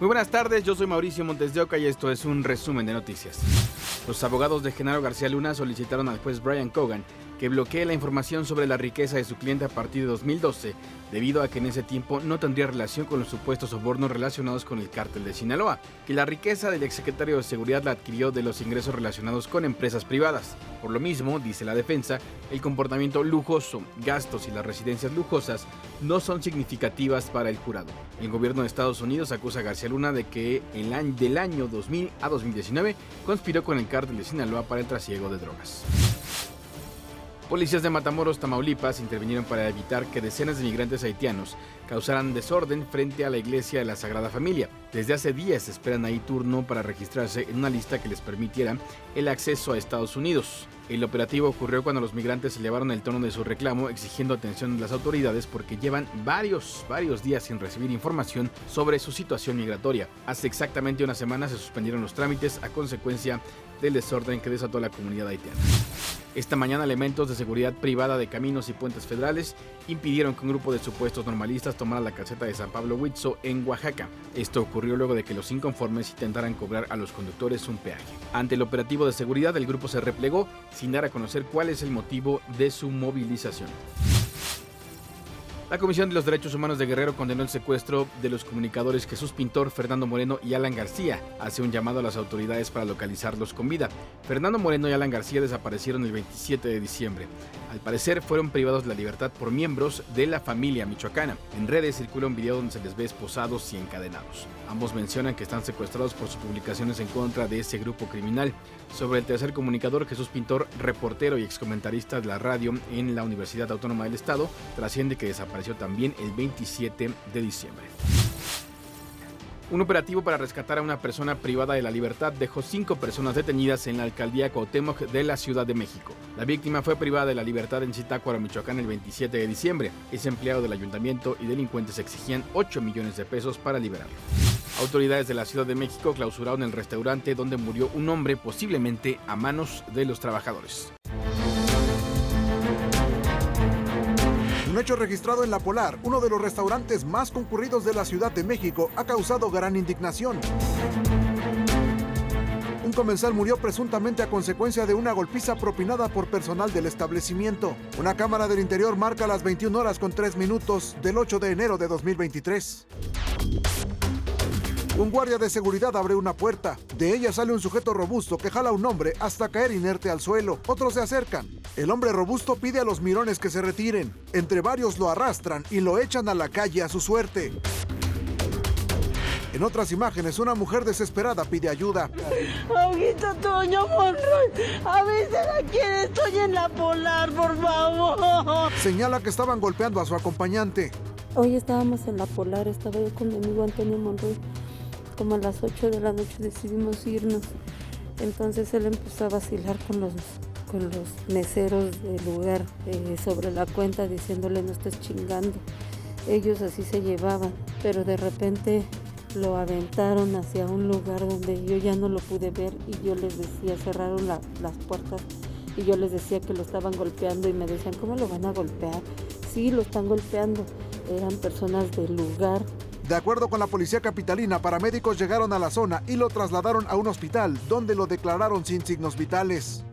Muy buenas tardes, yo soy Mauricio Montes de Oca y esto es un resumen de noticias. Los abogados de Genaro García Luna solicitaron al juez Brian Cogan que bloquee la información sobre la riqueza de su cliente a partir de 2012, debido a que en ese tiempo no tendría relación con los supuestos sobornos relacionados con el cártel de Sinaloa, que la riqueza del exsecretario de Seguridad la adquirió de los ingresos relacionados con empresas privadas. Por lo mismo, dice la defensa, el comportamiento lujoso, gastos y las residencias lujosas no son significativas para el jurado. El gobierno de Estados Unidos acusa a García Luna de que el año, del año 2000 a 2019 conspiró con el cártel de Sinaloa para el trasiego de drogas. Policías de Matamoros, Tamaulipas, intervinieron para evitar que decenas de migrantes haitianos causaran desorden frente a la iglesia de la Sagrada Familia. Desde hace días esperan ahí turno para registrarse en una lista que les permitiera el acceso a Estados Unidos. El operativo ocurrió cuando los migrantes elevaron el tono de su reclamo exigiendo atención de las autoridades porque llevan varios, varios días sin recibir información sobre su situación migratoria. Hace exactamente una semana se suspendieron los trámites a consecuencia del desorden que desató la comunidad haitiana. Esta mañana elementos de seguridad privada de caminos y puentes federales impidieron que un grupo de supuestos normalistas tomara la caseta de San Pablo Huitzo en Oaxaca. Esto ocurrió luego de que los inconformes intentaran cobrar a los conductores un peaje. Ante el operativo de seguridad, el grupo se replegó sin dar a conocer cuál es el motivo de su movilización. La Comisión de los Derechos Humanos de Guerrero condenó el secuestro de los comunicadores Jesús Pintor, Fernando Moreno y Alan García. Hace un llamado a las autoridades para localizarlos con vida. Fernando Moreno y Alan García desaparecieron el 27 de diciembre. Al parecer fueron privados de la libertad por miembros de la familia michoacana. En redes circula un video donde se les ve esposados y encadenados. Ambos mencionan que están secuestrados por sus publicaciones en contra de ese grupo criminal. Sobre el tercer comunicador, Jesús Pintor, reportero y excomentarista de la radio en la Universidad Autónoma del Estado, trasciende que desapareció también el 27 de diciembre. Un operativo para rescatar a una persona privada de la libertad dejó cinco personas detenidas en la alcaldía Cuauhtémoc de la Ciudad de México. La víctima fue privada de la libertad en Zitácuaro, Michoacán, el 27 de diciembre. Es empleado del ayuntamiento y delincuentes exigían 8 millones de pesos para liberarlo. Autoridades de la Ciudad de México clausuraron el restaurante donde murió un hombre posiblemente a manos de los trabajadores. Un hecho registrado en La Polar, uno de los restaurantes más concurridos de la Ciudad de México, ha causado gran indignación. Un comensal murió presuntamente a consecuencia de una golpiza propinada por personal del establecimiento. Una cámara del interior marca las 21 horas con 3 minutos del 8 de enero de 2023. Un guardia de seguridad abre una puerta. De ella sale un sujeto robusto que jala a un hombre hasta caer inerte al suelo. Otros se acercan. El hombre robusto pide a los mirones que se retiren. Entre varios lo arrastran y lo echan a la calle a su suerte. En otras imágenes, una mujer desesperada pide ayuda. Aguita Toño Monroy, avísala quién estoy en la polar, por favor. Señala que estaban golpeando a su acompañante. Hoy estábamos en la polar, estaba yo con mi amigo Antonio Monroy como a las 8 de la noche decidimos irnos. Entonces él empezó a vacilar con los, con los meseros del lugar eh, sobre la cuenta diciéndole no estés chingando. Ellos así se llevaban, pero de repente lo aventaron hacia un lugar donde yo ya no lo pude ver y yo les decía, cerraron las puertas y yo les decía que lo estaban golpeando y me decían, ¿cómo lo van a golpear? Sí, lo están golpeando. Eran personas del lugar de acuerdo con la policía capitalina, paramédicos llegaron a la zona y lo trasladaron a un hospital, donde lo declararon sin signos vitales.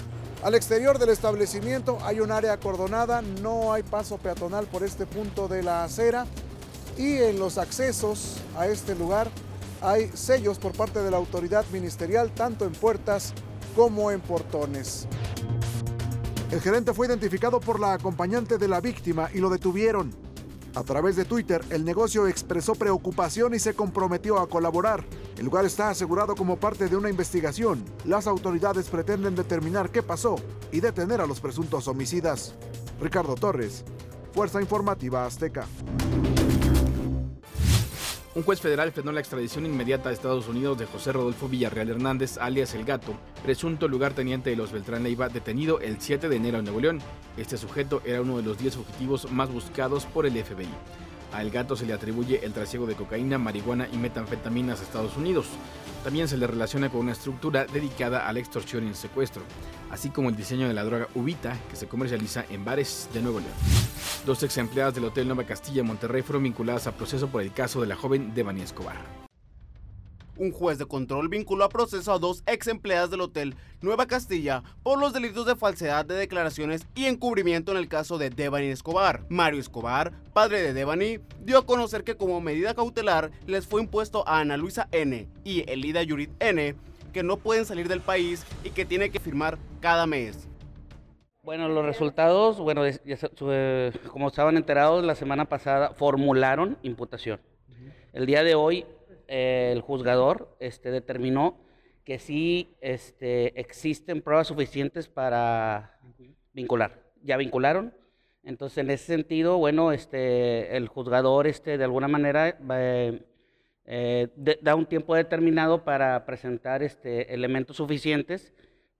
Al exterior del establecimiento hay un área acordonada, no hay paso peatonal por este punto de la acera y en los accesos a este lugar hay sellos por parte de la autoridad ministerial, tanto en puertas como en portones. El gerente fue identificado por la acompañante de la víctima y lo detuvieron. A través de Twitter, el negocio expresó preocupación y se comprometió a colaborar. El lugar está asegurado como parte de una investigación. Las autoridades pretenden determinar qué pasó y detener a los presuntos homicidas. Ricardo Torres, Fuerza Informativa Azteca. Un juez federal frenó la extradición inmediata a Estados Unidos de José Rodolfo Villarreal Hernández, alias El Gato, presunto lugarteniente de los Beltrán Leiva, detenido el 7 de enero en Nuevo León. Este sujeto era uno de los 10 fugitivos más buscados por el FBI. A El Gato se le atribuye el trasiego de cocaína, marihuana y metanfetaminas a Estados Unidos. También se le relaciona con una estructura dedicada a la extorsión y el secuestro, así como el diseño de la droga Ubita, que se comercializa en bares de Nuevo León. Dos ex empleadas del Hotel Nueva Castilla Monterrey fueron vinculadas a proceso por el caso de la joven Devani Escobar. Un juez de control vinculó a proceso a dos ex empleadas del hotel Nueva Castilla por los delitos de falsedad de declaraciones y encubrimiento en el caso de Devani Escobar. Mario Escobar, padre de Devani, dio a conocer que como medida cautelar les fue impuesto a Ana Luisa N. y Elida Yurit N. que no pueden salir del país y que tiene que firmar cada mes. Bueno, los resultados, bueno, como estaban enterados la semana pasada, formularon imputación. El día de hoy el juzgador este, determinó que sí este, existen pruebas suficientes para vincular. Ya vincularon. Entonces, en ese sentido, bueno, este, el juzgador este, de alguna manera eh, eh, da un tiempo determinado para presentar este, elementos suficientes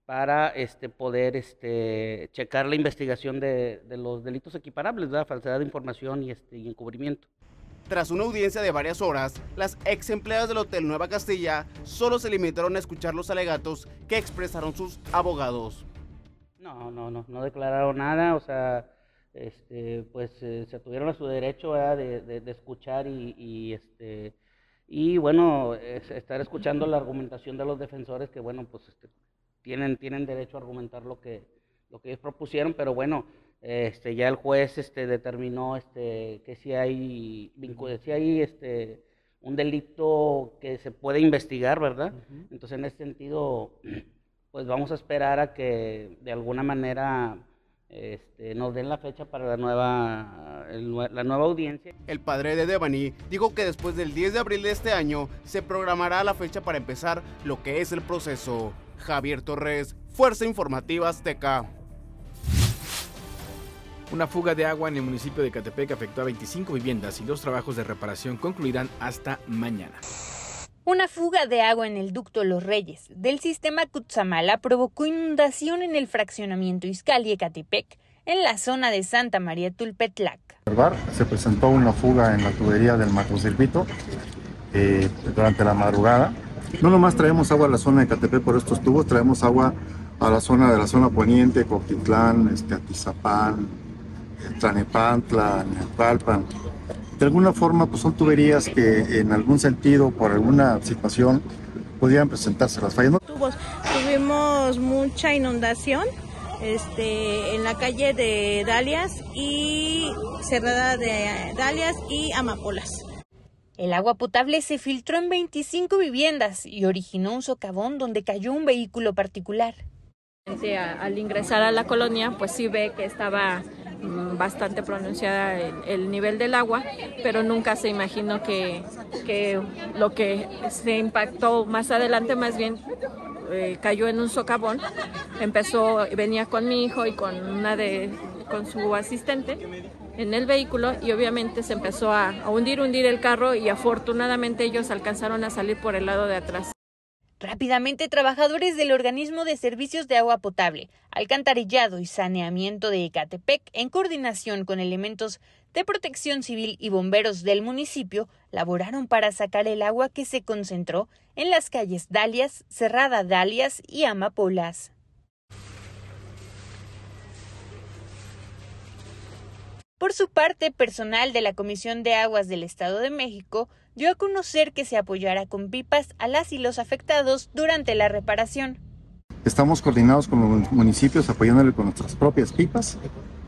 para este, poder este, checar la investigación de, los delitos equiparables, la falsedad de información y, este, y encubrimiento. Tras una audiencia de varias horas, las ex empleadas del Hotel Nueva Castilla solo se limitaron a escuchar los alegatos que expresaron sus abogados. No, no, no, no declararon nada, o sea, este, pues eh, se tuvieron a su derecho de, escuchar y, este, y bueno, estar escuchando la argumentación de los defensores que bueno, pues este, tienen, tienen derecho a argumentar lo que, lo que ellos propusieron, pero bueno, este, ya el juez este, determinó este, que si hay, si hay este, un delito que se puede investigar, ¿verdad? Entonces, en ese sentido, pues vamos a esperar a que de alguna manera este, nos den la fecha para la nueva, la nueva audiencia. El padre de Devani dijo que después del 10 de abril de este año se programará la fecha para empezar lo que es el proceso. Javier Torres, Fuerza Informativa Azteca. Una fuga de agua en el municipio de Catepec afectó a 25 viviendas y los trabajos de reparación concluirán hasta mañana. Una fuga de agua en el ducto Los Reyes del sistema Cutzamala provocó inundación en el fraccionamiento Izcali Catepec, en la zona de Santa María Tulpetlac. Se presentó una fuga en la tubería del macrocircuito eh, durante la madrugada. No nomás traemos agua a la zona de Catepec por estos tubos, traemos agua a la zona de la zona poniente, Coquitlán, este, Atizapán, Tlanepantla, Nepalpan. De alguna forma, pues son tuberías que en algún sentido, por alguna situación, podían presentarse las fallas. Tuvimos mucha inundación este, en la calle de Dalias y cerrada de Dalias y Amapolas. El agua potable se filtró en 25 viviendas y originó un socavón donde cayó un vehículo particular. Al ingresar a la colonia, pues sí ve que estaba bastante pronunciada el, nivel del agua, pero nunca se imaginó que, que lo que se impactó más adelante más bien eh, cayó en un socavón. Empezó, venía con mi hijo y con una de con su asistente en el vehículo y obviamente se empezó a hundir, hundir el carro y afortunadamente ellos alcanzaron a salir por el lado de atrás. Rápidamente, trabajadores del organismo de servicios de agua potable, alcantarillado y saneamiento de Ecatepec, en coordinación con elementos de protección civil y bomberos del municipio, laboraron para sacar el agua que se concentró en las calles Dalias, Cerrada Dalias y Amapolas. Por su parte, personal de la Comisión de Aguas del Estado de México dio a conocer que se apoyará con pipas a las y los afectados durante la reparación. Estamos coordinados con los municipios apoyándole con nuestras propias pipas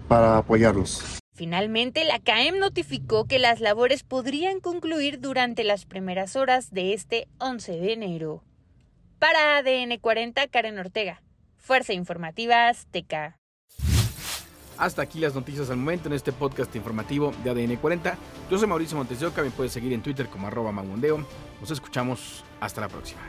para apoyarlos. Finalmente, la CAEM notificó que las labores podrían concluir durante las primeras horas de este 11 de enero. Para ADN 40, Karen Ortega. Fuerza Informativa Azteca. Hasta aquí las noticias al momento en este podcast informativo de ADN 40. Yo soy Mauricio Montes de Oca, me puedes seguir en Twitter como arroba magundeo. Nos escuchamos, hasta la próxima.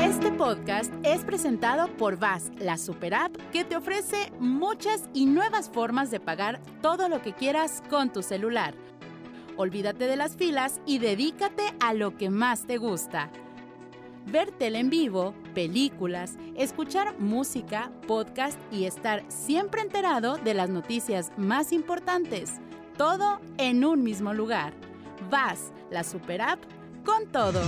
Este podcast es presentado por VAS, la super app que te ofrece muchas y nuevas formas de pagar todo lo que quieras con tu celular Olvídate de las filas y dedícate a lo que más te gusta. Ver tele en vivo, películas, escuchar música, podcast y estar siempre enterado de las noticias más importantes. Todo en un mismo lugar. Vas, la super app, con todo.